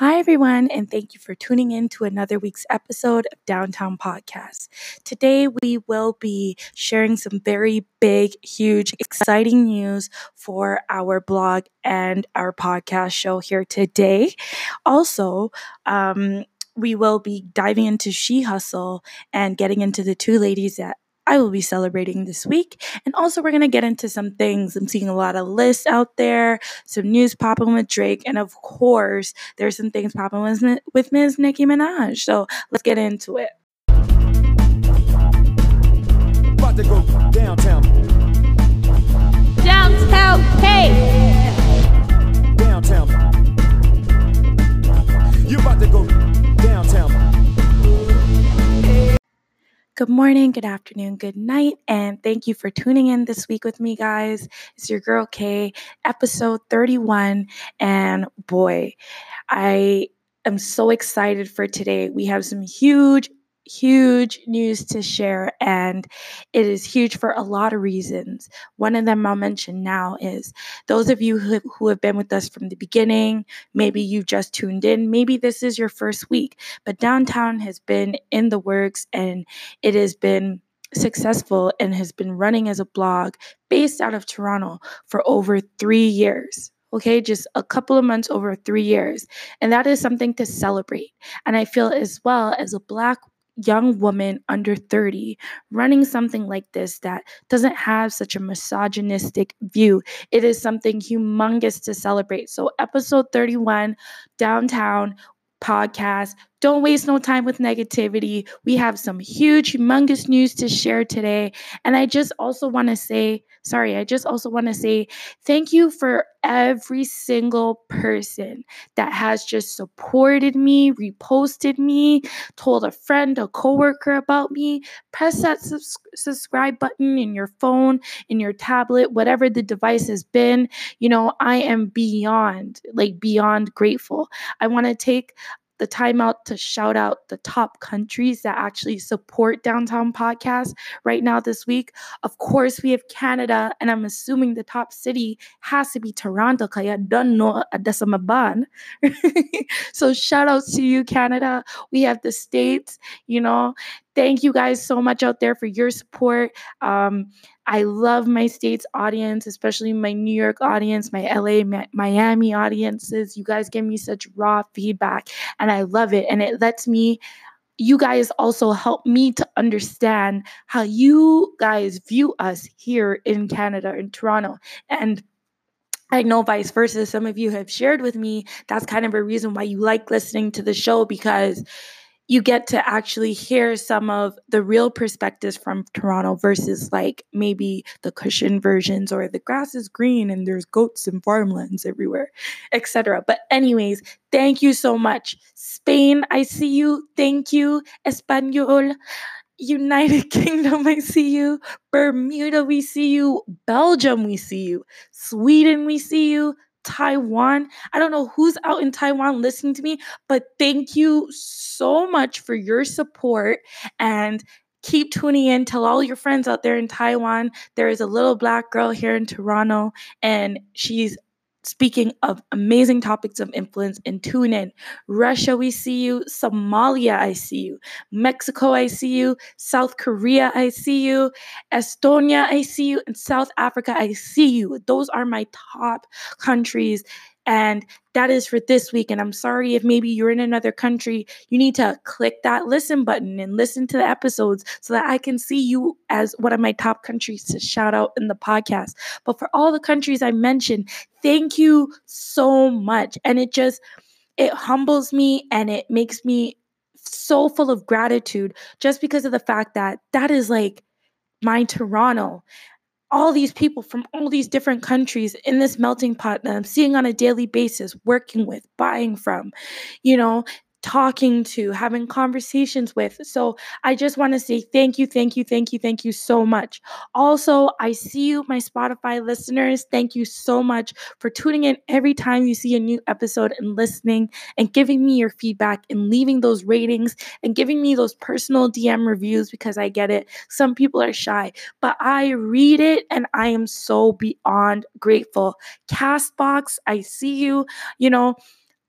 Hi, everyone, and thank you for tuning in to another week's episode of Downtown Podcast. Today, we will be sharing some very big, huge, exciting news for our blog and our podcast show here today. Also, um, we will be diving into She Hustle and getting into the two ladies that I will be celebrating this week. And also, we're going to get into some things. I'm seeing a lot of lists out there, some news popping with Drake, and of course, there's some things popping with, with Ms. Nicki Minaj. So let's get into it. About to go downtown. Downtown K. Downtown. You about to go Good morning, good afternoon, good night, and thank you for tuning in this week with me, guys. It's your girl Kay, episode 31. And boy, I am so excited for today. We have some huge huge news to share, and it is huge for a lot of reasons. One of them I'll mention now is those of you who, who have been with us from the beginning, maybe you just tuned in, maybe this is your first week, but Downtown has been in the works and it has been successful and has been running as a blog based out of Toronto for over three years okay just a couple of months over three years and that is something to celebrate and i feel as well as a black young woman under 30 running something like this that doesn't have such a misogynistic view. It is something humongous to celebrate. So, episode 31, downtown podcast. Don't waste no time with negativity. We have some huge, humongous news to share today. And I just also want to say, sorry, I just also want to say thank you for every single person that has just supported me, reposted me, told a friend, a coworker about me. Press that subs- subscribe button in your phone, in your tablet, whatever the device has been. You know, I am beyond, like, beyond grateful. I want to take the time out to shout out the top countries that actually support Downtown Podcast right now this week. Of course, we have Canada, and I'm assuming the top city has to be Toronto, kaya don't know uh, adasamaban. so shout outs to you, Canada. We have the States, you know, thank you guys so much out there for your support. Um, I love my state's audience, especially my New York audience, my LA, Miami audiences. You guys give me such raw feedback, and I love it. And it lets me, you guys also help me to understand how you guys view us here in Canada, in Toronto. And I know vice versa. Some of you have shared with me that's kind of a reason why you like listening to the show because you get to actually hear some of the real perspectives from Toronto versus like maybe the cushion versions or the grass is green and there's goats and farmlands everywhere, etc. But anyways, thank you so much. Spain, I see you. Thank you. Espanol. United Kingdom, I see you. Bermuda, we see you. Belgium, we see you. Sweden, we see you. Taiwan. I don't know who's out in Taiwan listening to me, but thank you so much for your support and keep tuning in. Tell all your friends out there in Taiwan there is a little black girl here in Toronto and she's Speaking of amazing topics of influence, and tune in. Russia, we see you. Somalia, I see you. Mexico, I see you. South Korea, I see you. Estonia, I see you. And South Africa, I see you. Those are my top countries and that is for this week. And I'm sorry if maybe you're in another country, you need to click that listen button and listen to the episodes so that I can see you as one of my top countries to shout out in the podcast. But for all the countries I mentioned, thank you so much. And it just, it humbles me and it makes me so full of gratitude just because of the fact that that is like my Toronto all these people from all these different countries in this melting pot that I'm seeing on a daily basis, working with, buying from, you know, talking to, having conversations with. So I just want to say thank you, thank you, thank you, thank you so much. Also, I see you, my Spotify listeners. Thank you so much for tuning in every time you see a new episode and listening and giving me your feedback and leaving those ratings and giving me those personal DM reviews because I get it. Some people are shy, but I read it and I am so beyond grateful. Castbox, I see you, you know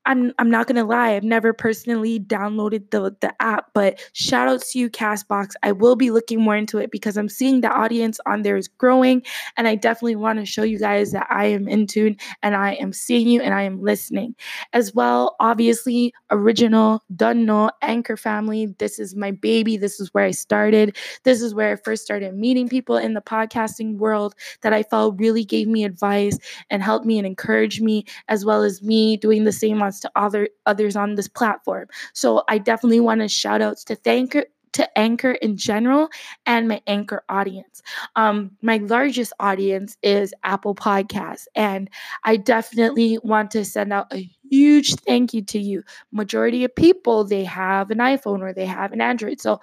I'm I'm not gonna lie, I've never personally downloaded the the app, but shout out to you, Castbox. I will be looking more into it because I'm seeing the audience on there is growing, and I definitely want to show you guys that I am in tune and I am seeing you and I am listening. As well, obviously, original, Dunno, Anchor family. This is my baby. This is where I started. This is where I first started meeting people in the podcasting world that I felt really gave me advice and helped me and encouraged me, as well as me doing the same on to other others on this platform. So I definitely want to shout outs to thank to Anchor in general and my Anchor audience. Um, my largest audience is Apple Podcasts, and I definitely want to send out a huge thank you to you. Majority of people they have an iPhone or they have an Android, so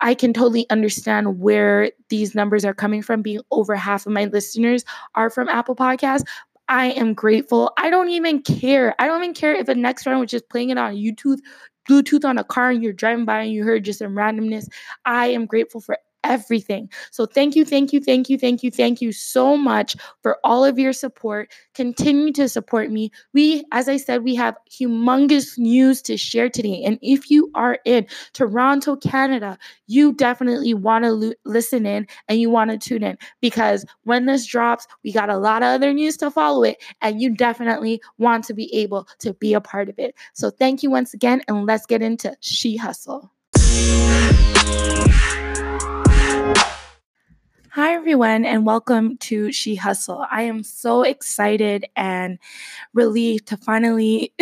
I can totally understand where these numbers are coming from. Being over half of my listeners are from Apple Podcasts, I am grateful. I don't even care. I don't even care if the next round was just playing it on YouTube, Bluetooth on a car and you're driving by and you heard just some randomness. I am grateful for everything. So thank you, thank you, thank you, thank you, thank you so much for all of your support. Continue to support me. We, as I said, we have humongous news to share today. And if you are in Toronto, Canada, you definitely want to lo- listen in and you want to tune in because when this drops, we got a lot of other news to follow it. And you definitely want to be able to be a part of it. So thank you once again. And let's get into She Hustle. Hi, everyone, and welcome to She Hustle. I am so excited and relieved to finally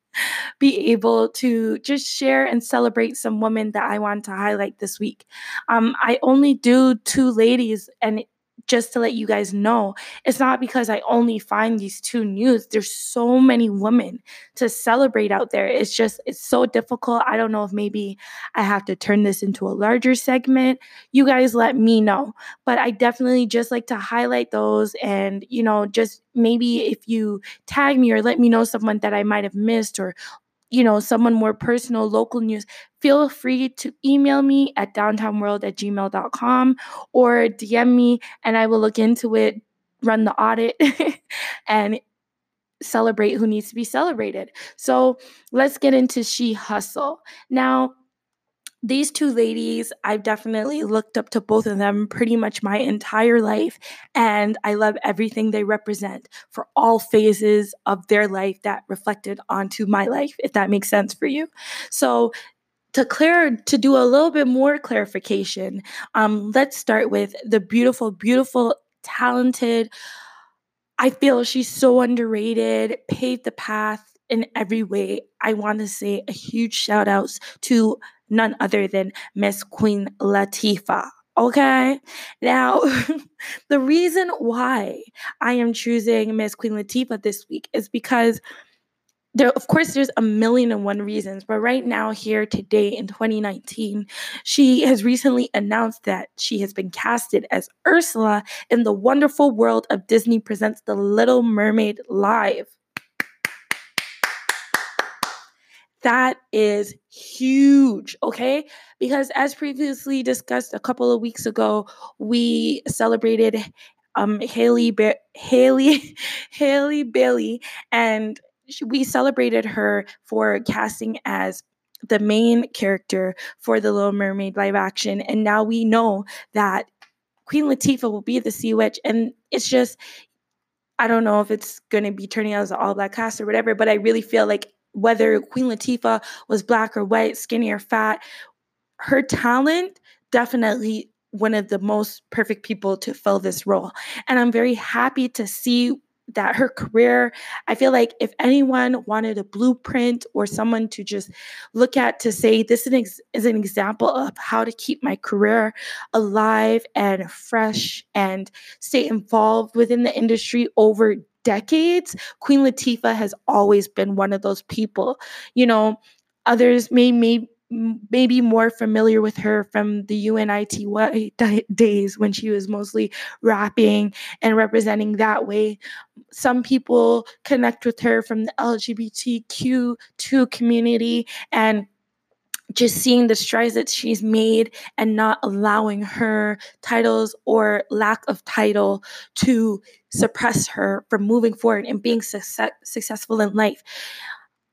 be able to just share and celebrate some women that I want to highlight this week. Um, I only do two ladies, and just to let you guys know, it's not because I only find these two news. There's so many women to celebrate out there. It's just, it's so difficult. I don't know if maybe I have to turn this into a larger segment. You guys let me know. But I definitely just like to highlight those and, you know, just maybe if you tag me or let me know someone that I might have missed or you know, someone more personal, local news, feel free to email me at downtownworld at gmail.com or DM me and I will look into it, run the audit, and celebrate who needs to be celebrated. So let's get into She Hustle. Now, these two ladies, I've definitely looked up to both of them pretty much my entire life. And I love everything they represent for all phases of their life that reflected onto my life, if that makes sense for you. So, to clear to do a little bit more clarification, um, let's start with the beautiful, beautiful, talented. I feel she's so underrated, paved the path in every way. I want to say a huge shout outs to none other than Miss Queen Latifah. Okay. Now, the reason why I am choosing Miss Queen Latifah this week is because there, of course, there's a million and one reasons, but right now, here today in 2019, she has recently announced that she has been casted as Ursula in the wonderful world of Disney Presents The Little Mermaid Live. That is huge, okay? Because as previously discussed a couple of weeks ago, we celebrated um Halle ba- Halle Halle Bailey and we celebrated her for casting as the main character for the Little Mermaid live action and now we know that Queen Latifah will be the Sea Witch and it's just I don't know if it's going to be turning out as an all black cast or whatever, but I really feel like whether Queen Latifah was black or white, skinny or fat, her talent definitely one of the most perfect people to fill this role. And I'm very happy to see that her career, I feel like if anyone wanted a blueprint or someone to just look at to say this is an example of how to keep my career alive and fresh and stay involved within the industry over decades, Queen Latifah has always been one of those people. You know, others may may maybe more familiar with her from the UNITY days when she was mostly rapping and representing that way. Some people connect with her from the LGBTQ2 community and just seeing the strides that she's made and not allowing her titles or lack of title to suppress her from moving forward and being success- successful in life.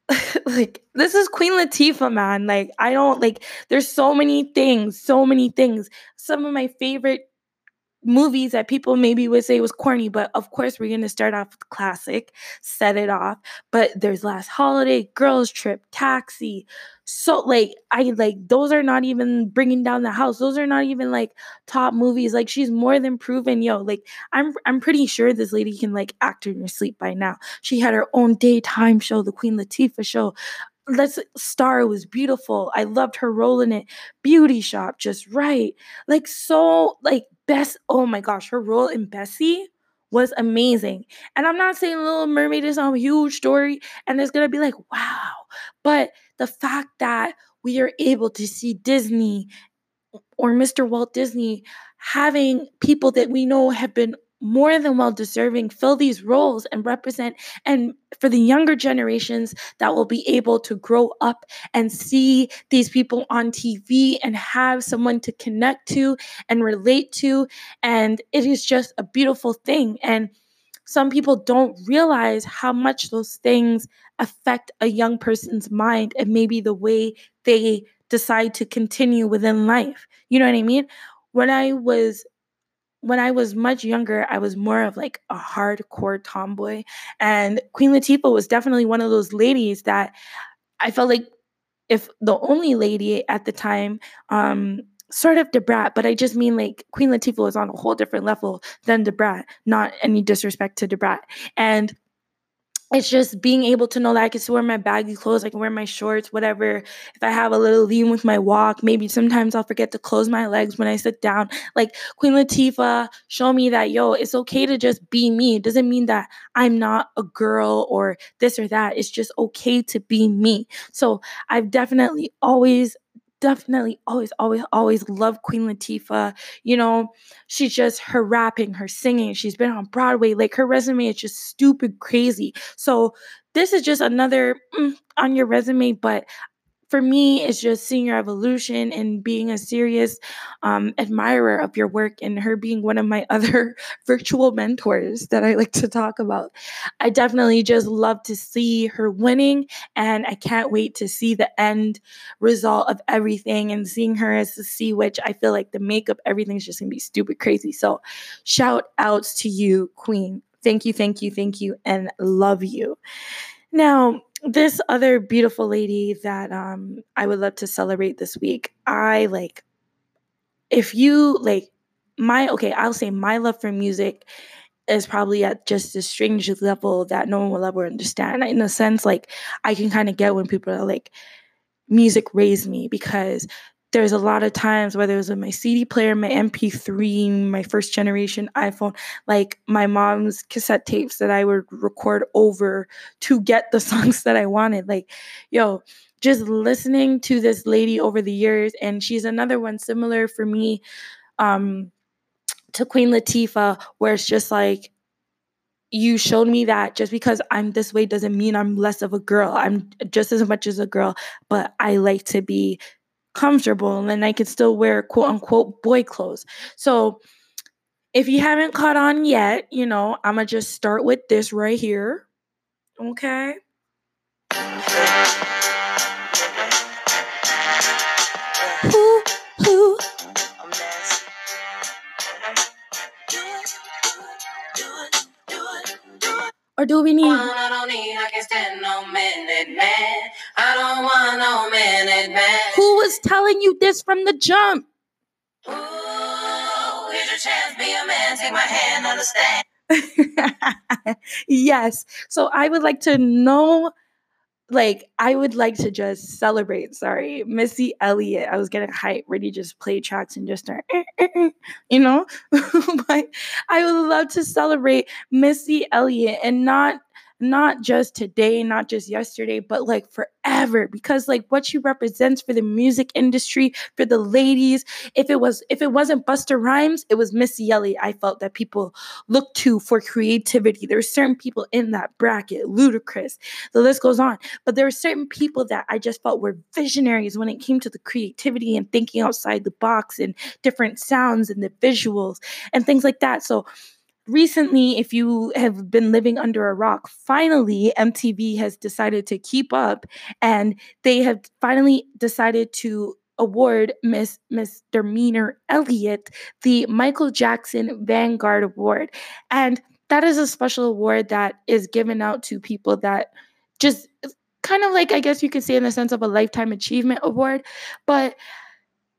like this is Queen Latifah, man. Like I don't like there's so many things, so many things. Some of my favorite movies that people maybe would say was corny, but of course we're gonna start off with classic, set it off. But there's Last Holiday, Girls Trip, Taxi. So like I like those are not even bringing down the house. Those are not even like top movies. Like she's more than proven, yo. Like I'm I'm pretty sure this lady can like act in your sleep by now. She had her own daytime show, the Queen Latifah show let's star was beautiful i loved her role in it beauty shop just right like so like best oh my gosh her role in bessie was amazing and i'm not saying little mermaid is a huge story and it's gonna be like wow but the fact that we are able to see disney or mr walt disney having people that we know have been more than well deserving fill these roles and represent and for the younger generations that will be able to grow up and see these people on TV and have someone to connect to and relate to. And it is just a beautiful thing. And some people don't realize how much those things affect a young person's mind and maybe the way they decide to continue within life. You know what I mean? When I was when I was much younger, I was more of like a hardcore tomboy. And Queen Latifah was definitely one of those ladies that I felt like if the only lady at the time, um, sort of Da Brat, but I just mean like Queen Latifah was on a whole different level than Da Brat. Not any disrespect to Da Brat. And it's just being able to know that I can wear my baggy clothes, I can wear my shorts, whatever. If I have a little lean with my walk, maybe sometimes I'll forget to close my legs when I sit down. Like Queen Latifah, show me that, yo, it's okay to just be me. It doesn't mean that I'm not a girl or this or that. It's just okay to be me. So I've definitely always definitely always, always, always love Queen Latifah. You know, she's just her rapping, her singing. She's been on Broadway. Like her resume is just stupid crazy. So this is just another mm, on your resume, but for me, it's just seeing your evolution and being a serious um, admirer of your work, and her being one of my other virtual mentors that I like to talk about. I definitely just love to see her winning, and I can't wait to see the end result of everything and seeing her as the sea witch. I feel like the makeup, everything's just gonna be stupid crazy. So, shout outs to you, Queen. Thank you, thank you, thank you, and love you. Now, this other beautiful lady that um I would love to celebrate this week. I like if you like my okay, I'll say my love for music is probably at just a strange level that no one will ever understand. In a sense, like I can kind of get when people are like, music raised me because there's a lot of times whether it was with my CD player, my MP3, my first generation iPhone, like my mom's cassette tapes that I would record over to get the songs that I wanted. Like, yo, just listening to this lady over the years, and she's another one similar for me um, to Queen Latifah, where it's just like, you showed me that just because I'm this way doesn't mean I'm less of a girl. I'm just as much as a girl, but I like to be comfortable and then I could still wear quote unquote boy clothes. So if you haven't caught on yet, you know, I'm going to just start with this right here. Okay. Or do we need? I don't need, I can stand no minute man. I don't want no man. Who was telling you this from the jump? Ooh, here's your chance, be a man, take my hand, understand. yes. So I would like to know like I would like to just celebrate. Sorry, Missy Elliott. I was getting hype, ready to just play tracks and just start, you know. but I would love to celebrate Missy Elliott and not not just today, not just yesterday, but like forever because like what she represents for the music industry, for the ladies. If it was if it wasn't Busta Rhymes, it was Missy Elliott. I felt that people look to for creativity. There's certain people in that bracket, Ludacris. The list goes on. But there are certain people that I just felt were visionaries when it came to the creativity and thinking outside the box and different sounds and the visuals and things like that. So recently, if you have been living under a rock, finally MTV has decided to keep up and they have finally decided to award Miss Misdemeanor Elliott the Michael Jackson Vanguard Award. And that is a special award that is given out to people that just kind of like I guess you could say in the sense of a lifetime achievement award, but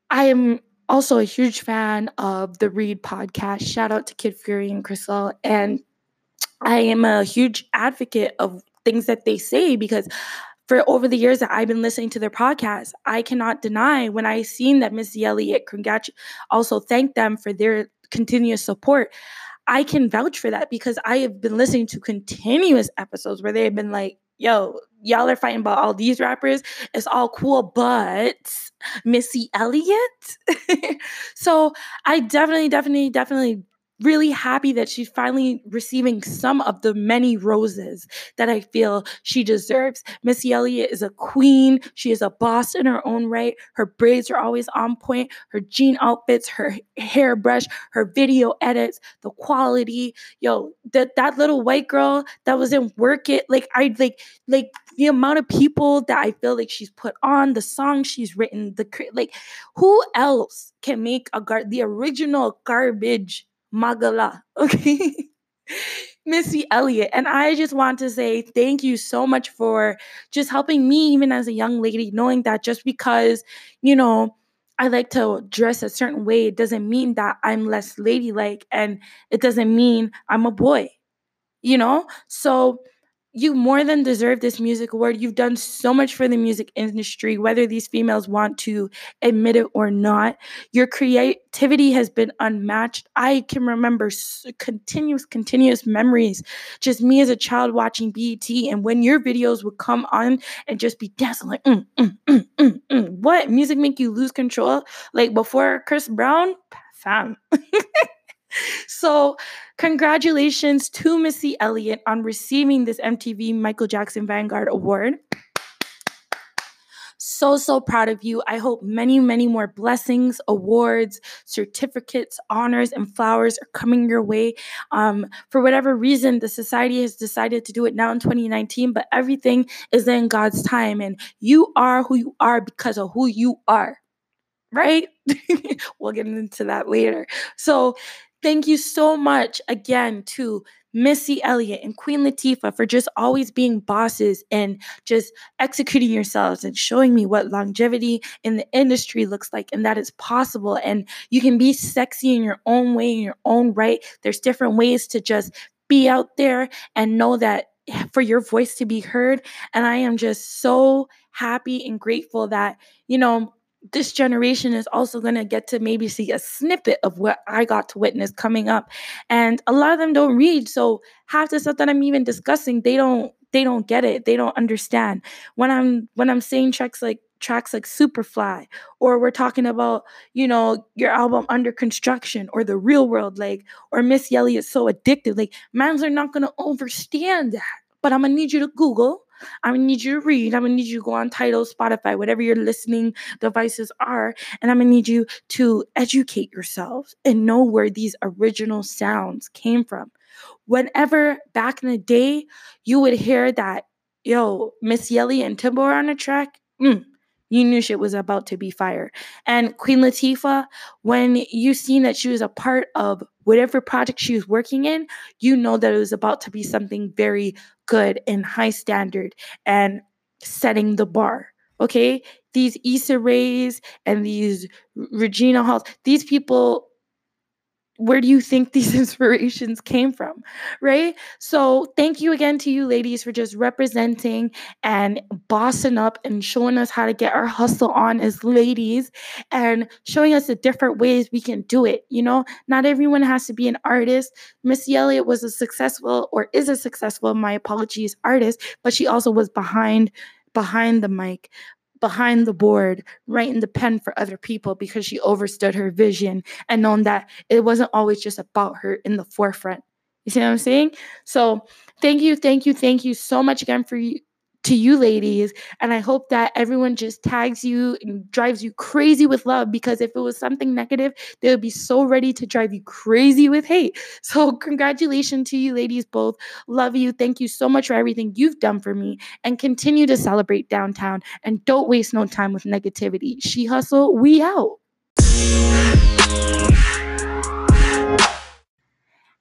I am also a huge fan of the Read podcast. Shout out to Kid Fury and Crissle. And I am a huge advocate of things that they say because for over the years that I've been listening to their podcast, I cannot deny when I seen that Missy Elliott congrat- also thank them for their continuous support. I can vouch for that because I have been listening to continuous episodes where they have been like, yo, y'all are fighting about all these rappers. It's all cool, but Missy Elliott. so I definitely, definitely, definitely really happy that she's finally receiving some of the many roses that I feel she deserves. Missy Elliott is a queen. She is a boss in her own right. Her braids are always on point. Her jean outfits, her hairbrush, her video edits, the quality. Yo, that that little white girl that was in Work It, like I like like the amount of people that I feel like she's put on, the songs she's written, the like who else can make a gar- the original garbage Magala. Okay. Missy Elliott. And I just want to say thank you so much for just helping me, even as a young lady, knowing that just because, you know, I like to dress a certain way, it doesn't mean that I'm less ladylike and it doesn't mean I'm a boy, you know? So, you more than deserve this music award. You've done so much for the music industry, whether these females want to admit it or not. Your creativity has been unmatched. I can remember continuous, continuous memories. Just me as a child watching BET, and when your videos would come on and just be dancing like, mm, mm, mm, mm, mm. what music make you lose control? Like before Chris Brown, fam. so, congratulations to Missy Elliott on receiving this MTV Michael Jackson Vanguard Award. So, so proud of you. I hope many, many more blessings, awards, certificates, honors, and flowers are coming your way. Um, for whatever reason, the society has decided to do it now in 2019, but everything is in God's time. And you are who you are because of who you are right? we'll get into that later. So, Thank you so much again to Missy Elliott and Queen Latifah for just always being bosses and just executing yourselves and showing me what longevity in the industry looks like and that it's possible. And you can be sexy in your own way, in your own right. There's different ways to just be out there and know that for your voice to be heard. And I am just so happy and grateful that, you know, this generation is also going to get to maybe see a snippet of what I got to witness coming up. And a lot of them don't read. So half the stuff that I'm even discussing, they don't they don't get it. They don't understand. When I'm when I'm saying tracks like tracks like Superfly, or we're talking about, you know, your album Under Construction or The Real World, like, or Miss Yelly is so addicted. Like, mans are not gonna understand that. But I'm gonna need you to Google I'm gonna need you to read. I'm gonna need you to go on Tidal, Spotify, whatever your listening devices are, and I'm gonna need you to educate yourselves and know where these original sounds came from. Whenever back in the day you would hear that, yo, Miss Yelly and Timbo are on a track, mm, you knew shit was about to be fire. And Queen Latifah, when you seen that she was a part of whatever project she was working in, you know that it was about to be something very good and high standard and setting the bar. Okay. These Issa Raes and these Regina Halls, these people where do you think these inspirations came from? Right? So, thank you again to you ladies for just representing and bossing up and showing us how to get our hustle on as ladies and showing us the different ways we can do it. You know, not everyone has to be an artist. Missy Elliott was a successful or is a successful, my apologies, artist, but she also was behind behind the mic behind the board, writing the pen for other people because she overstood her vision and known that it wasn't always just about her in the forefront. You see what I'm saying? So thank you, thank you, thank you so much again for you to you ladies. And I hope that everyone just tags you and drives you crazy with love because if it was something negative, they would be so ready to drive you crazy with hate. So, congratulations to you ladies both. Love you. Thank you so much for everything you've done for me and continue to celebrate downtown and don't waste no time with negativity. She hustle, we out.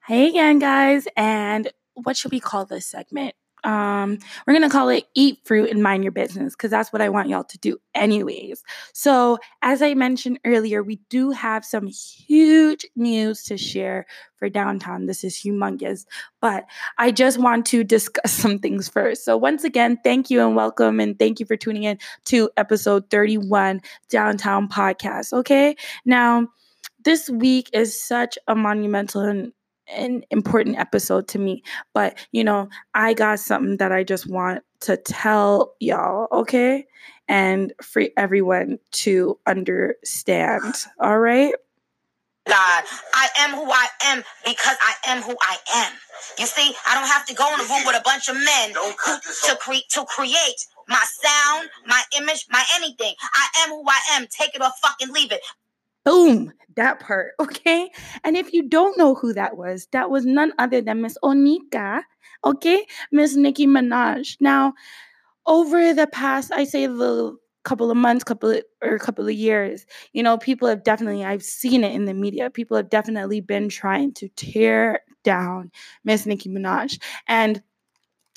Hey again, guys. And what should we call this segment? Um, we're gonna call it eat fruit and mind your business because that's what I want y'all to do, anyways. So, as I mentioned earlier, we do have some huge news to share for downtown. This is humongous, but I just want to discuss some things first. So, once again, thank you and welcome, and thank you for tuning in to episode 31 Downtown Podcast. Okay, now this week is such a monumental and an important episode to me. But, you know, I got something that I just want to tell y'all, okay? And for everyone to understand, all right? God, I am who I am because I am who I am. You see, I don't have to go in a room with a bunch of men to, cre- to create my sound, my image, my anything. I am who I am. Take it or fucking leave it. Boom, that part, okay? And if you don't know who that was, that was none other than Miss Onika, okay? Miss Nicki Minaj. Now, over the past, I say the couple of months, couple of, or couple of years, you know, people have definitely, I've seen it in the media, people have definitely been trying to tear down Miss Nicki Minaj. And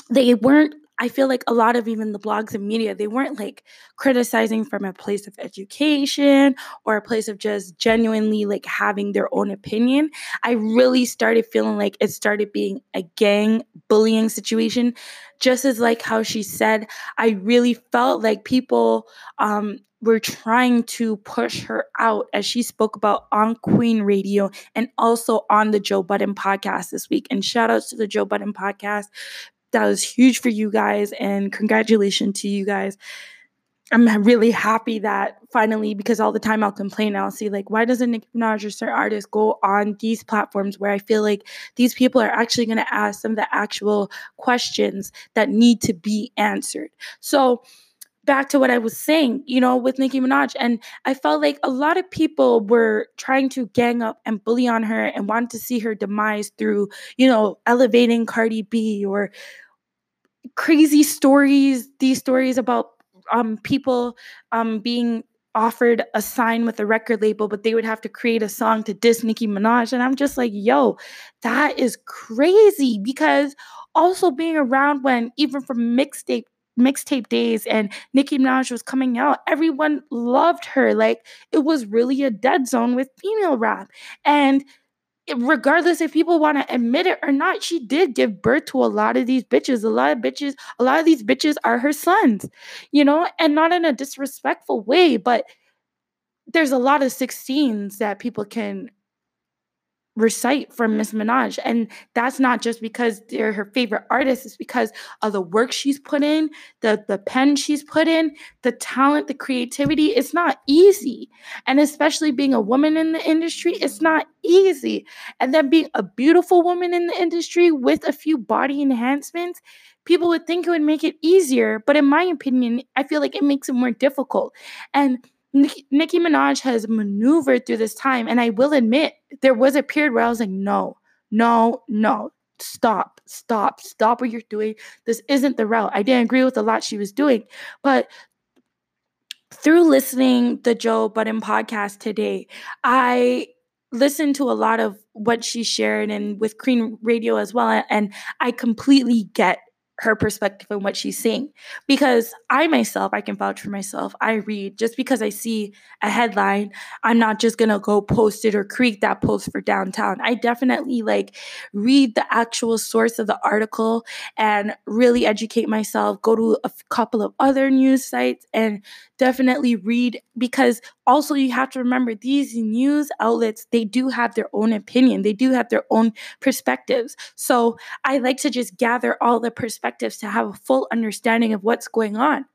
they weren't I feel like a lot of even the blogs and media, they weren't like criticizing from a place of education or a place of just genuinely like having their own opinion. I really started feeling like it started being a gang bullying situation. Just as like how she said, I really felt like people um, were trying to push her out as she spoke about on Queen Radio and also on the Joe Budden podcast this week. And shout outs to the Joe Budden podcast that was huge for you guys and congratulations to you guys i'm really happy that finally because all the time i'll complain i'll see like why doesn't nicki minaj or certain artists go on these platforms where i feel like these people are actually going to ask some of the actual questions that need to be answered so back to what I was saying, you know, with Nicki Minaj. And I felt like a lot of people were trying to gang up and bully on her and wanted to see her demise through, you know, elevating Cardi B or crazy stories, these stories about um, people um, being offered a sign with a record label, but they would have to create a song to diss Nicki Minaj. And I'm just like, yo, that is crazy because also being around when even from mixtape mixtape days and Nicki Minaj was coming out, everyone loved her. Like it was really a dead zone with female rap. And regardless if people want to admit it or not, she did give birth to a lot of these bitches. A lot of bitches, a lot of these bitches are her sons, you know, and not in a disrespectful way, but there's a lot of 16s that people can recite from Miss Minaj. And that's not just because they're her favorite artist, it's because of the work she's put in, the, the pen she's put in, the talent, the creativity. It's not easy. And especially being a woman in the industry, it's not easy. And then being a beautiful woman in the industry with a few body enhancements, people would think it would make it easier. But in my opinion, I feel like it makes it more difficult. And Nicki, Nicki Minaj has maneuvered through this time. And I will admit, there was a period where I was like, no, no, no, stop, stop, stop what you're doing. This isn't the route. I didn't agree with a lot she was doing. But through listening the Joe Budden podcast today, I listened to a lot of what she shared and with Queen Radio as well. And I completely get her perspective and what she's seeing. Because I myself, I can vouch for myself. I read just because I see a headline, I'm not just gonna go post it or create that post for downtown. I definitely like read the actual source of the article and really educate myself, go to a couple of other news sites and definitely read because also you have to remember these news outlets they do have their own opinion. They do have their own perspectives. So i like to just gather all the perspectives to have a full understanding of what's going on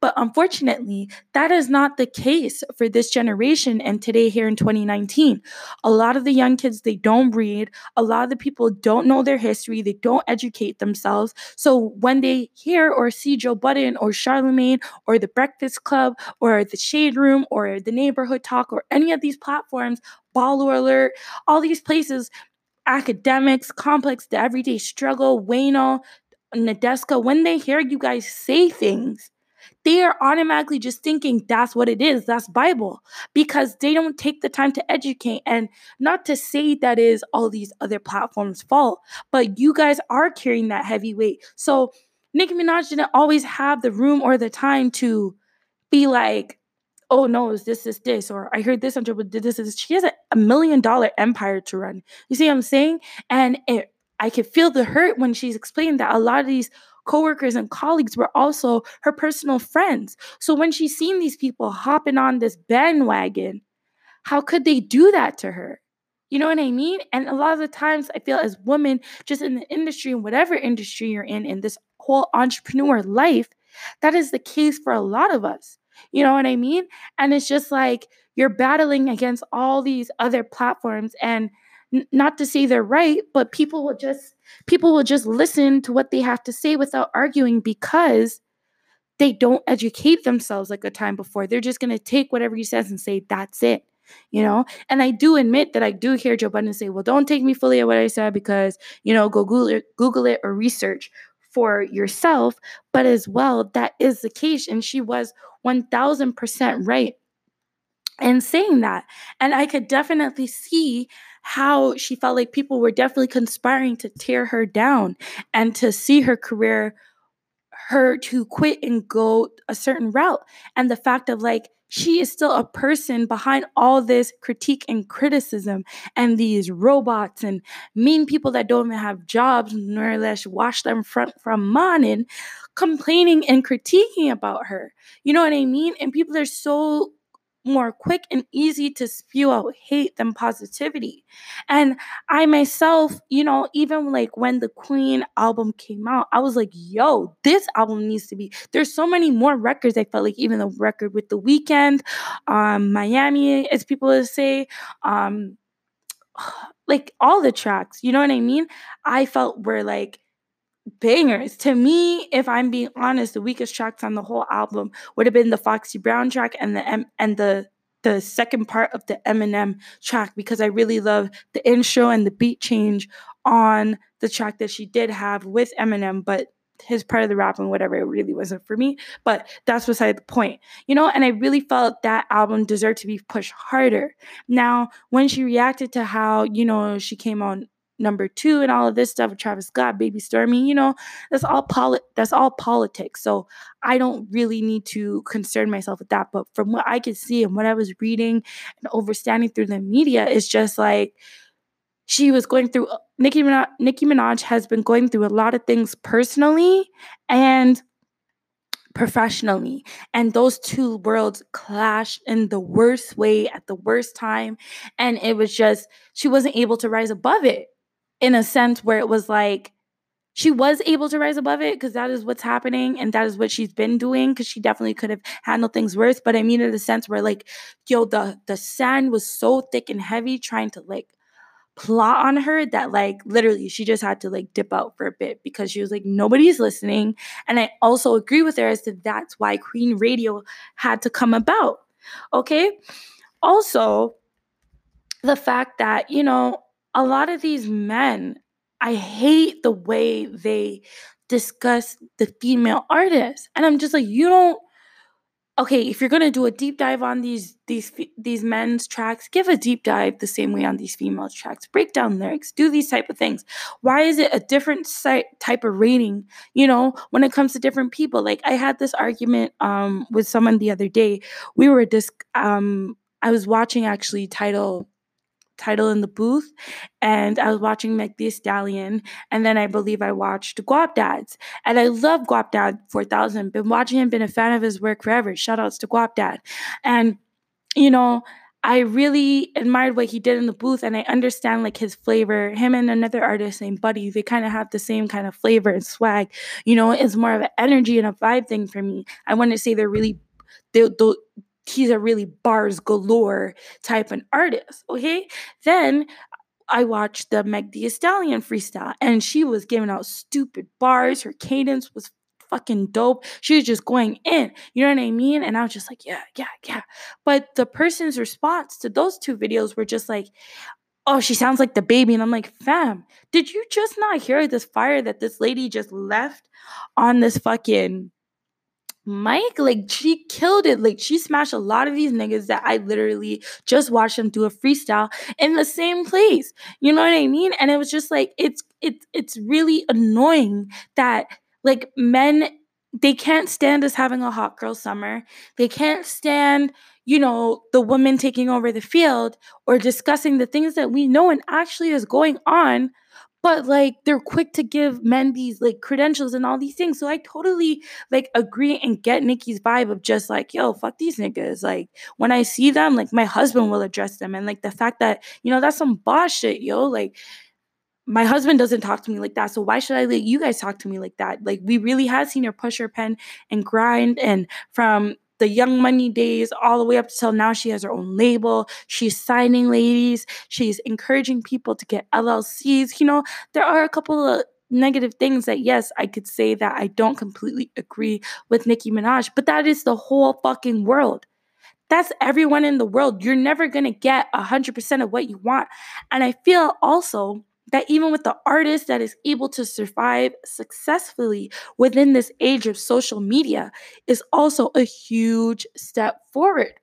But unfortunately, that is not the case for this generation and today here in 2019. A lot of the young kids, they don't read. A lot of the people don't know their history. They don't educate themselves. So when they hear or see Joe Budden or Charlemagne or the Breakfast Club or the Shade Room or the Neighborhood Talk or any of these platforms, Baller Alert, all these places, Akademiks, complex, the everyday struggle, Wayno, Nadeska, when they hear you guys say things, they are automatically just thinking that's what it is, that's Bible, because they don't take the time to educate. And not to say that is all these other platforms' fault, but you guys are carrying that heavy weight. So Nicki Minaj didn't always have the room or the time to be like, oh no, is this is this, or I heard this on but this is she has a, a million dollar empire to run. You see what I'm saying? And it I could feel the hurt when she's explaining that a lot of these coworkers and colleagues were also her personal friends. So when she's seen these people hopping on this bandwagon, how could they do that to her? You know what I mean? And a lot of the times I feel as women, just in the industry, in whatever industry you're in, in this whole entrepreneur life, that is the case for a lot of us. You know what I mean? And it's just like you're battling against all these other platforms and Not to say they're right, but people will just people will just listen to what they have to say without arguing because they don't educate themselves like a time before. They're just going to take whatever he says and say that's it. You know, and I do admit that I do hear Joe Budden say, "Well, don't take me fully at what I said because you know, go Google it, Google it or research for yourself." But as well, that is the case, and she was one thousand percent right in saying that. And I could definitely see how she felt like people were definitely conspiring to tear her down and to see her career her to quit and go a certain route. And the fact of like she is still a person behind all this critique and criticism and these robots and mean people that don't even have jobs nor less wash them front from morning complaining and critiquing about her. You know what i mean? And people are so more quick and easy to spew out hate than positivity. And I myself, you know, even like when the Queen album came out, I was like, yo, this album needs to be. There's so many more records. I felt like even the record with the Weeknd, um, Miami, as people say, um, like all the tracks, you know what I mean? I felt were like bangers. To me, if I'm being honest, the weakest tracks on the whole album would have been the Foxy Brown track and the M- and the the second part of the Eminem track because I really love the intro and the beat change on the track that she did have with Eminem, but his part of the rap and whatever it really wasn't for me but that's beside the point you know and i really felt that album deserved to be pushed harder now when she reacted to how you know she came on number two and all of this stuff with Travis Scott, Baby Stormy, you know, that's all poli- that's all politics. So I don't really need to concern myself with that. But from what I could see and what I was reading and overstanding through the media, it's just like she was going through uh, Nicki Minaj, Nicki Minaj has been going through a lot of things personally and professionally. And those two worlds clashed in the worst way at the worst time. And it was just, she wasn't able to rise above it in a sense where it was like she was able to rise above it because that is what's happening and that is what she's been doing because she definitely could have handled things worse. But i mean in the sense where like yo the the sand was so thick and heavy trying to like plot on her that like literally she just had to like dip out for a bit because she was like nobody's listening. And i also agree with her as to that's why queen radio had to come about okay? Also the fact that you know a lot of these men, I hate the way they discuss the female artists. And I'm just like, you don't okay, if you're gonna do a deep dive on these these these men's tracks, give a deep dive the same way on these female tracks. Break down lyrics, do these type of things. Why is it a different type of rating? You know, when it comes to different people. Like I had this argument um with someone the other day. We were dis um I was watching actually title title in the booth and I was watching Meg Thee Stallion and then I believe I watched Guapdads and I love Guapdad 4000 been watching him been a fan of his work forever shout outs to Guapdad and you know I really admired what he did in the booth and I understand like his flavor. Him and another artist named Buddy, they kind of have the same kind of flavor and swag. You know, it's more of an energy and a vibe thing for me. I want to say they're really they, they, he's a really bars galore type of artist. Okay. Then I watched the Meg Thee Stallion freestyle and she was giving out stupid bars. Her cadence was fucking dope. She was just going in. You know what I mean? And I was just like, yeah, yeah, yeah. But the person's response to those two videos were just like, oh, she sounds like the baby. And I'm like, fam, did you just not hear this fire that this lady just left on this fucking mic? Like, she killed it. Like, she smashed a lot of these niggas that I literally just watched them do a freestyle in the same place. You know what I mean? And it was just like, it's, it's, it's really annoying that like men they can't stand us having a hot girl summer. They can't stand, you know, the women taking over the field or discussing the things that we know and actually is going on. But like they're quick to give men these like credentials and all these things. So I totally like agree and get Nicki's vibe of just like, yo, fuck these niggas. Like when I see them, like my husband will address them. And like the fact that, you know, that's some boss shit, yo. Like my husband doesn't talk to me like that. So why should I let you guys talk to me like that? Like we really have seen her push her pen and grind and from the young money days all the way up till now she has her own label. She's signing ladies. She's encouraging people to get llcs you know there are a couple of negative things that yes i could say that i don't completely agree with nicki minaj but that is the whole fucking world. That's everyone in the world. You're never going to get 100% of what you want. And i feel also that even with the artist that is able to survive successfully within this age of social media is also a huge step forward.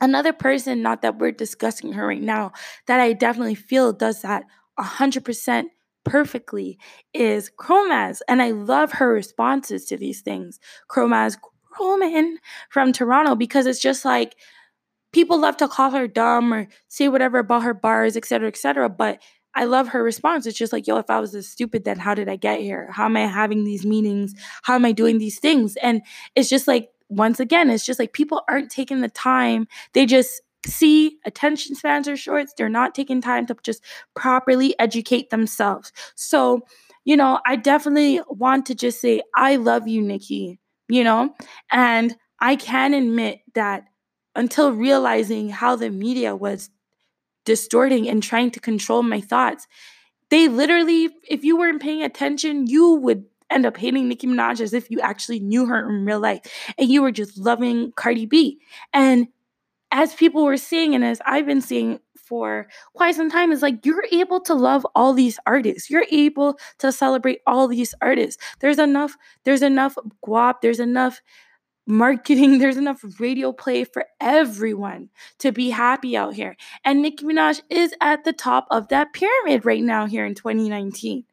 Another person, not that we're discussing her right now, that I definitely feel does that 100% perfectly is Chromaz. And I love her responses to these things. Chromaz Roman from Toronto because it's just like people love to call her dumb or say whatever about her bars, etc., etc. But I love her response. It's just like, yo, if I was this stupid, then how did I get here? How am I having these meetings? How am I doing these things? And it's just like, once again, it's just like people aren't taking the time. They just see attention spans are short. They're not taking time to just properly educate themselves. So, you know, I definitely want to just say, I love you, Nicki, you know, and I can admit that until realizing how the media was distorting and trying to control my thoughts. They literally, if you weren't paying attention, you would end up hating Nicki Minaj as if you actually knew her in real life and you were just loving Cardi B. And as people were seeing, and as I've been seeing for quite some time, is like you're able to love all these artists. You're able to celebrate all these artists. There's enough, there's enough guap, there's enough marketing. There's enough radio play for everyone to be happy out here. And Nicki Minaj is at the top of that pyramid right now here in 2019.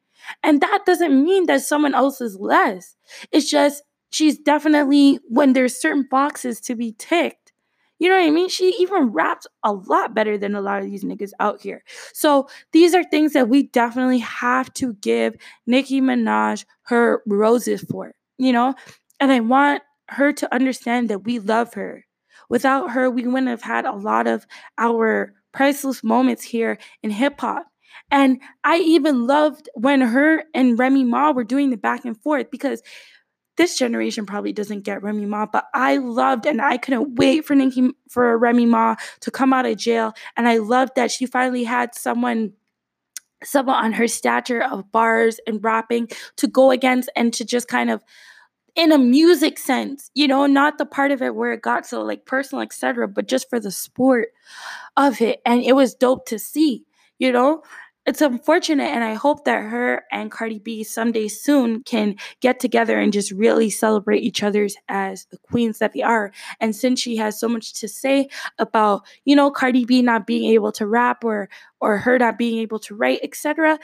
And that doesn't mean that someone else is less. It's just she's definitely, when there's certain boxes to be ticked, you know what I mean? She even raps a lot better than a lot of these niggas out here. So these are things that we definitely have to give Nicki Minaj her roses for, you know? And I want her to understand that we love her. Without her, we wouldn't have had a lot of our priceless moments here in hip hop. And I even loved when her and Remy Ma were doing the back and forth because this generation probably doesn't get Remy Ma, but I loved and I couldn't wait for for Remy Ma to come out of jail. And I loved that she finally had someone someone on her stature of bars and rapping to go against and to just kind of in a music sense, you know, not the part of it where it got so like personal, etc., but just for the sport of it. And it was dope to see, you know. It's unfortunate, and I hope that her and Cardi B someday soon can get together and just really celebrate each other's as the queens that they are. And since she has so much to say about, you know, Cardi B not being able to rap or or her not being able to write, etc.,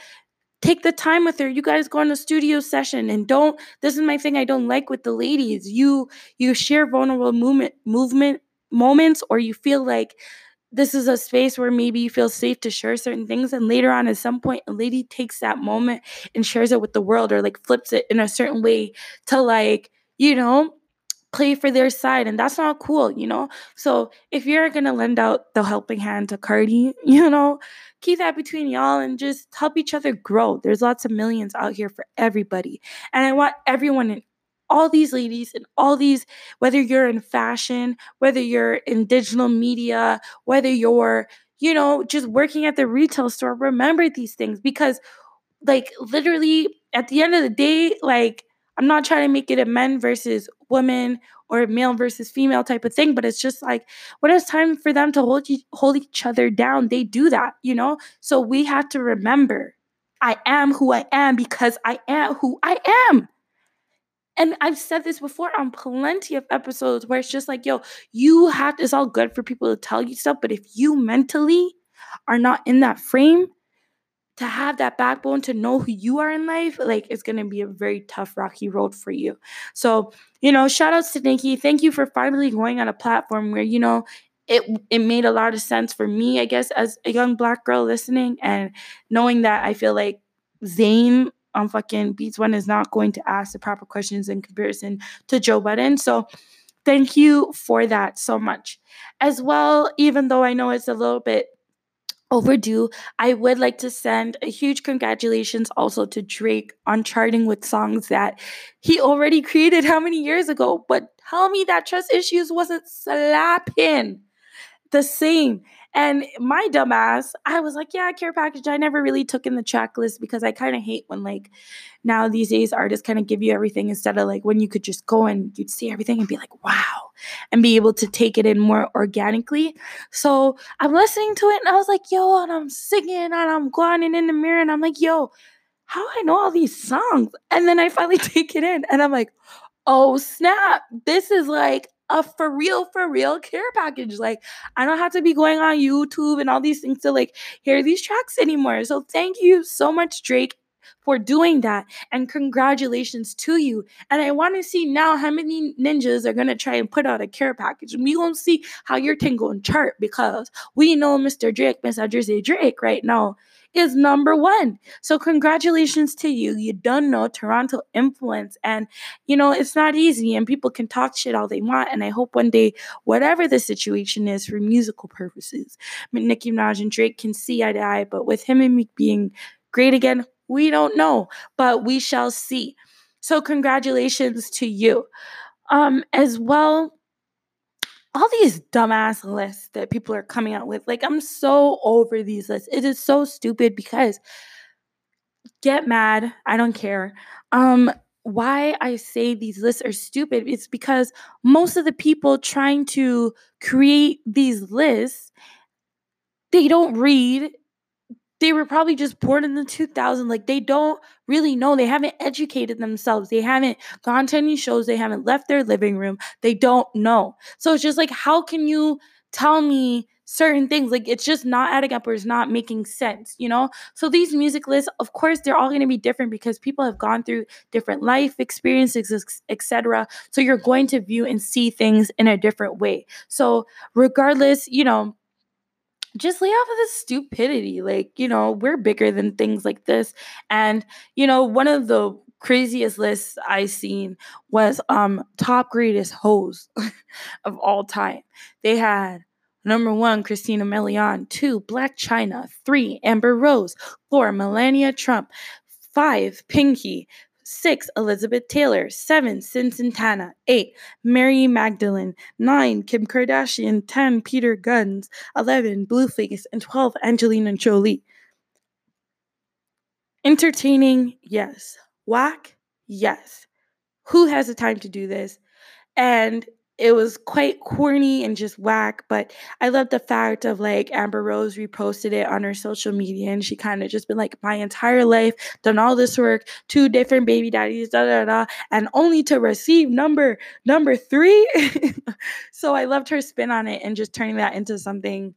take the time with her. You guys go on a studio session and don't this is my thing i don't like with the ladies. You you share vulnerable movement movement moments or you feel like this is a space where maybe you feel safe to share certain things and later on at some point a lady takes that moment and shares it with the world or like flips it in a certain way to like you know play for their side and that's not cool you know? So if you're gonna lend out the helping hand to cardi you know keep that between y'all and just help each other grow. There's lots of millions out here for everybody and i want everyone in all these ladies and all these whether you're in fashion whether you're in digital media whether you're you know just working at the retail store remember these things because like literally at the end of the day like I'm not trying to make it a men versus women or male versus female type of thing, but it's just like when it's time for them to hold hold each other down, they do that, you know? So we have to remember I am who I am because I am who I am. And I've said this before on plenty of episodes where it's just like, yo, you have to, it's all good for people to tell you stuff, but if you mentally are not in that frame, to have that backbone to know who you are in life, like it's gonna be a very tough, rocky road for you. So, you know, shout outs to Nicki. Thank you for finally going on a platform where, you know, it it made a lot of sense for me, I guess, as a young black girl listening and knowing that I feel like Zane on fucking Beats One is not going to ask the proper questions in comparison to Joe Budden. So thank you for that so much. As well, even though I know it's a little bit overdue. I would like to send a huge congratulations also to Drake on charting with songs that he already created how many years ago. But tell me that trust issues wasn't slapping the same. And my dumbass, I was like, yeah, care package. I never really took in the checklist because I kind of hate when like now these days artists kind of give you everything instead of like when you could just go and you'd see everything and be like, wow, and be able to take it in more organically. So I'm listening to it and I was like, yo, and I'm singing and I'm grinding in the mirror and I'm like, yo, how I know all these songs? And then I finally take it in and I'm like, oh snap, this is like a for real, for real care package. Like, I don't have to be going on YouTube and all these things to like hear these tracks anymore. So, thank you so much, Drake, for doing that. And congratulations to you. And I want to see now how many ninjas are going to try and put out a care package. We won't see how your thing going to chart because we know Mr. Drake, Mr. Jersey Drake right now is number one. So congratulations to you. You don't know Toronto influence. And you know, it's not easy and people can talk shit all they want. And I hope one day, whatever the situation is for musical purposes, Nicki Minaj and Drake can see eye to eye. But with him and me being great again, we don't know. But we shall see. So congratulations to you. Um, as well, all these dumbass lists that people are coming out with. Like, I'm so over these lists. It is so stupid because get mad. I don't care. Um, why I say these lists are stupid it's because most of the people trying to create these lists they don't read they were probably just born in the 2000s like they don't really know they haven't educated themselves they haven't gone to any shows they haven't left their living room they don't know. So it's just like how can you tell me certain things? Like it's just not adding up or it's not making sense you know? So these music lists of course they're all going to be different because people have gone through different life experiences etc so you're going to view and see things in a different way. So regardless you know just lay off of this stupidity. Like, you know, we're bigger than things like this. And, you know, one of the craziest lists I seen was um top greatest hoes of all time. They had number one, Christina Milian, two, Blac Chyna, three, Amber Rose, four, Melania Trump, five, Pinky, Six, Elizabeth Taylor. Seven, Cyn Santana. Eight, Mary Magdalene. Nine, Kim Kardashian. Ten, Peter Gunz. Eleven, Blueface. And twelve, Angelina Jolie. Entertaining, yes. Whack, yes. Who has the time to do this? And it was quite corny and just whack, but I love the fact of like Amber Rose reposted it on her social media and she kind of just been like, my entire life, done all this work, two different baby daddies, da da da, and only to receive number number three. so I loved her spin on it and just turning that into something,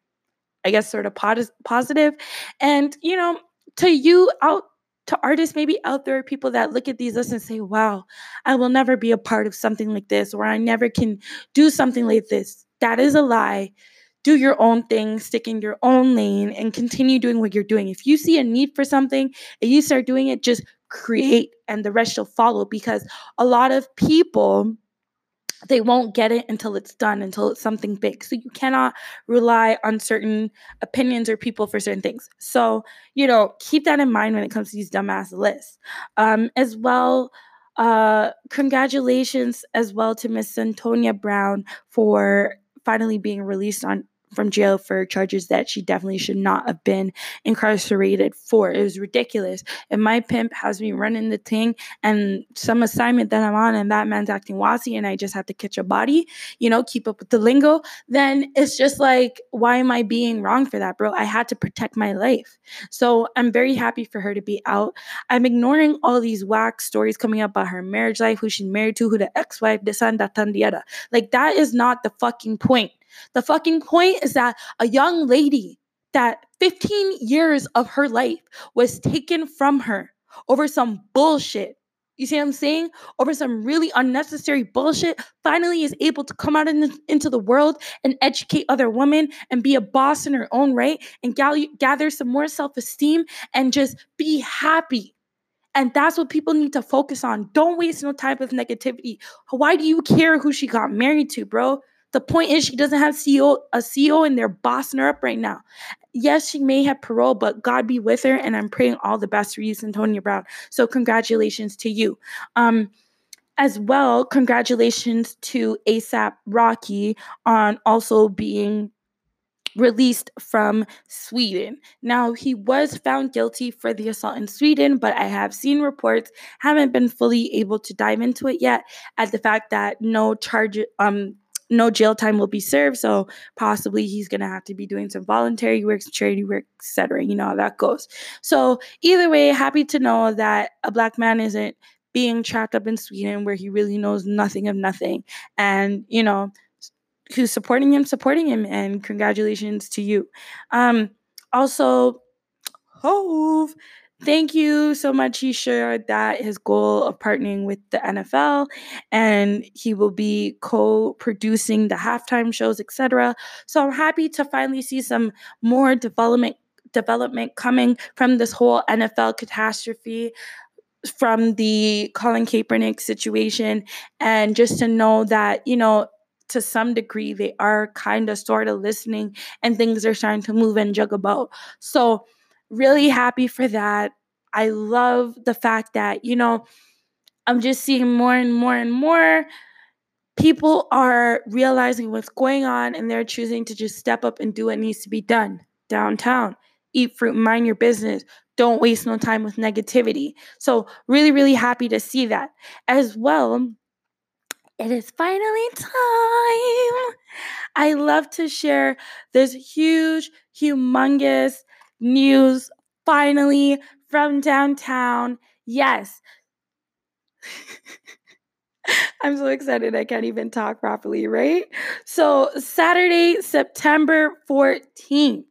I guess, sort of positive. And you know, to you out to artists maybe out there people that look at these lists and say wow i will never be a part of something like this or i never can do something like this. That is a lie. Do your own thing stick in your own lane and continue doing what you're doing. If you see a need for something and you start doing it just create and the rest will follow because a lot of people they won't get it until it's done, until it's something big. So you cannot rely on certain opinions or people for certain things. So, you know, keep that in mind when it comes to these dumbass lists. Um, as well, uh, congratulations as well to Miss Antonia Brown for finally being released on from jail for charges that she definitely should not have been incarcerated for. It was ridiculous. If my pimp has me running the thing and some assignment that I'm on and that man's acting wassy and I just have to catch a body, you know, keep up with the lingo, then it's just like, why am I being wrong for that, bro? I had to protect my life. So I'm very happy for her to be out. I'm ignoring all these whack stories coming up about her marriage life, who she's married to, who the ex-wife, this and that and the. Like that is not the fucking point. The fucking point is that a young lady that 15 years of her life was taken from her over some bullshit. You see what I'm saying? Over some really unnecessary bullshit, finally is able to come out in the, into the world and educate other women and be a boss in her own right and gather, gather some more self esteem and just be happy. And that's what people need to focus on. Don't waste no time with negativity. Why do you care who she got married to, bro? The point is, she doesn't have CEO, a CEO, and they're bossing her up right now. Yes, she may have parole, but God be with her, and I'm praying all the best for you, Antonia Brown. So, congratulations to you. Um, as well, congratulations to ASAP Rocky on also being released from Sweden. Now, he was found guilty for the assault in Sweden, but I have seen reports, haven't been fully able to dive into it yet, at the fact that no charge um no jail time will be served. So possibly he's going to have to be doing some voluntary work, charity work, etc. You know how that goes. So either way, happy to know that a black man isn't being trapped up in Sweden where he really knows nothing of nothing. And, you know, who's supporting him, supporting him. And congratulations to you. Um, also, Hov thank you so much. He shared that his goal of partnering with the NFL and he will be co-producing the halftime shows, etc. So I'm happy to finally see some more development development coming from this whole NFL catastrophe from the Colin Kaepernick situation and just to know that, you know, to some degree they are kind of sort of listening and things are starting to move and jug about. So really happy for that. I love the fact that, you know, I'm just seeing more and more and more people are realizing what's going on and they're choosing to just step up and do what needs to be done downtown. Eat fruit, mind your business. Don't waste no time with negativity. So, really, really happy to see that. As well, it is finally time. I love to share this huge, humongous news finally from downtown. Yes. I'm so excited I can't even talk properly, right? So, Saturday, September 14th,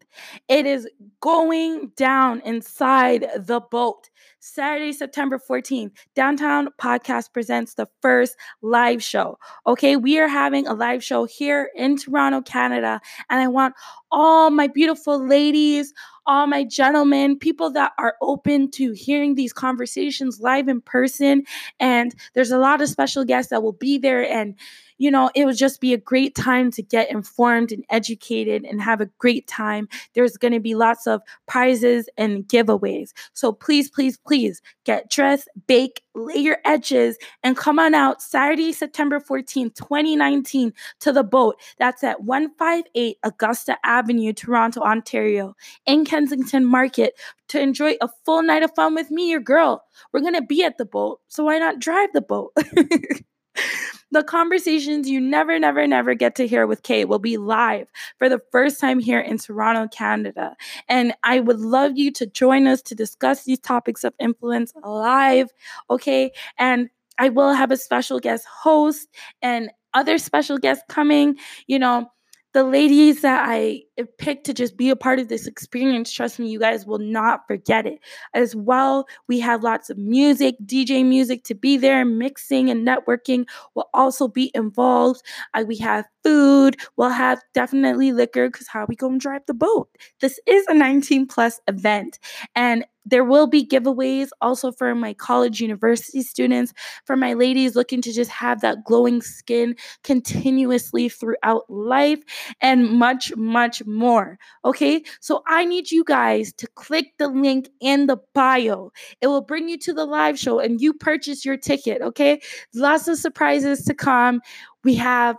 it is going down inside the boat. Saturday, September 14th, Downtown Podcast presents the first live show. Okay, we are having a live show here in Toronto, Canada, and I want all my beautiful ladies, all my gentlemen, people that are open to hearing these conversations live in person. And there's a lot of special guests that will be there and you know, it would just be a great time to get informed and educated and have a great time. There's going to be lots of prizes and giveaways. So please, please, please get dressed, bake, lay your edges, and come on out Saturday, September 14th, 2019 to the boat. That's at 158 Augusta Avenue, Toronto, Ontario, in Kensington Market to enjoy a full night of fun with me, your girl. We're going to be at the boat, so why not drive the boat? the conversations you never, never, never get to hear with Kate will be live for the first time here in Toronto, Canada. And I would love you to join us to discuss these topics of influence live, okay? And I will have a special guest host and other special guests coming. You know, the ladies that I picked to just be a part of this experience, trust me, you guys will not forget it. As well, we have lots of music, DJ music to be there, mixing and networking will also be involved. Uh, we have food, we'll have definitely liquor because how we gonna drive the boat? This is a 19 plus event, and there will be giveaways also for my college university students, for my ladies looking to just have that glowing skin continuously throughout life, and much, much more. Okay, so I need you guys to click the link in the bio. It will bring you to the live show and you purchase your ticket. Okay, lots of surprises to come. We have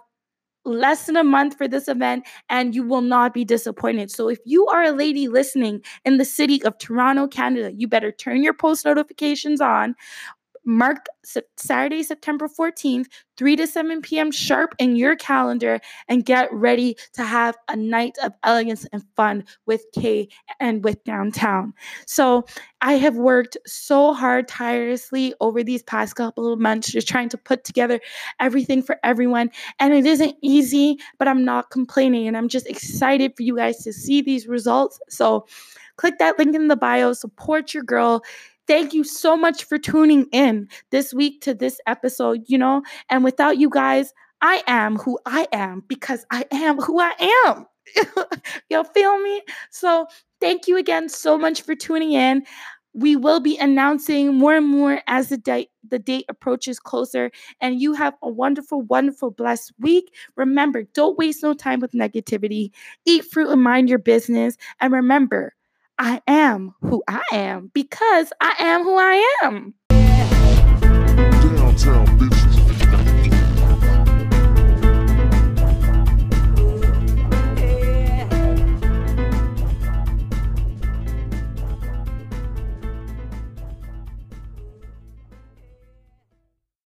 less than a month for this event and you will not be disappointed. So if you are a lady listening in the city of Toronto, Canada, you better turn your post notifications on Mark Saturday, September 14th, 3 to 7 p.m. sharp in your calendar and get ready to have a night of elegance and fun with Kay and with downtown. So, I have worked so hard, tirelessly over these past couple of months, just trying to put together everything for everyone. And it isn't easy, but I'm not complaining. And I'm just excited for you guys to see these results. So, click that link in the bio, support your girl Thank you so much for tuning in this week to this episode, you know, and without you guys, I am who I am because I am who I am. you feel me? So, thank you again so much for tuning in. We will be announcing more and more as the date the date approaches closer and you have a wonderful wonderful blessed week. Remember, don't waste no time with negativity. Eat fruit and mind your business and remember, I am who I am because I am who I am. Downtown,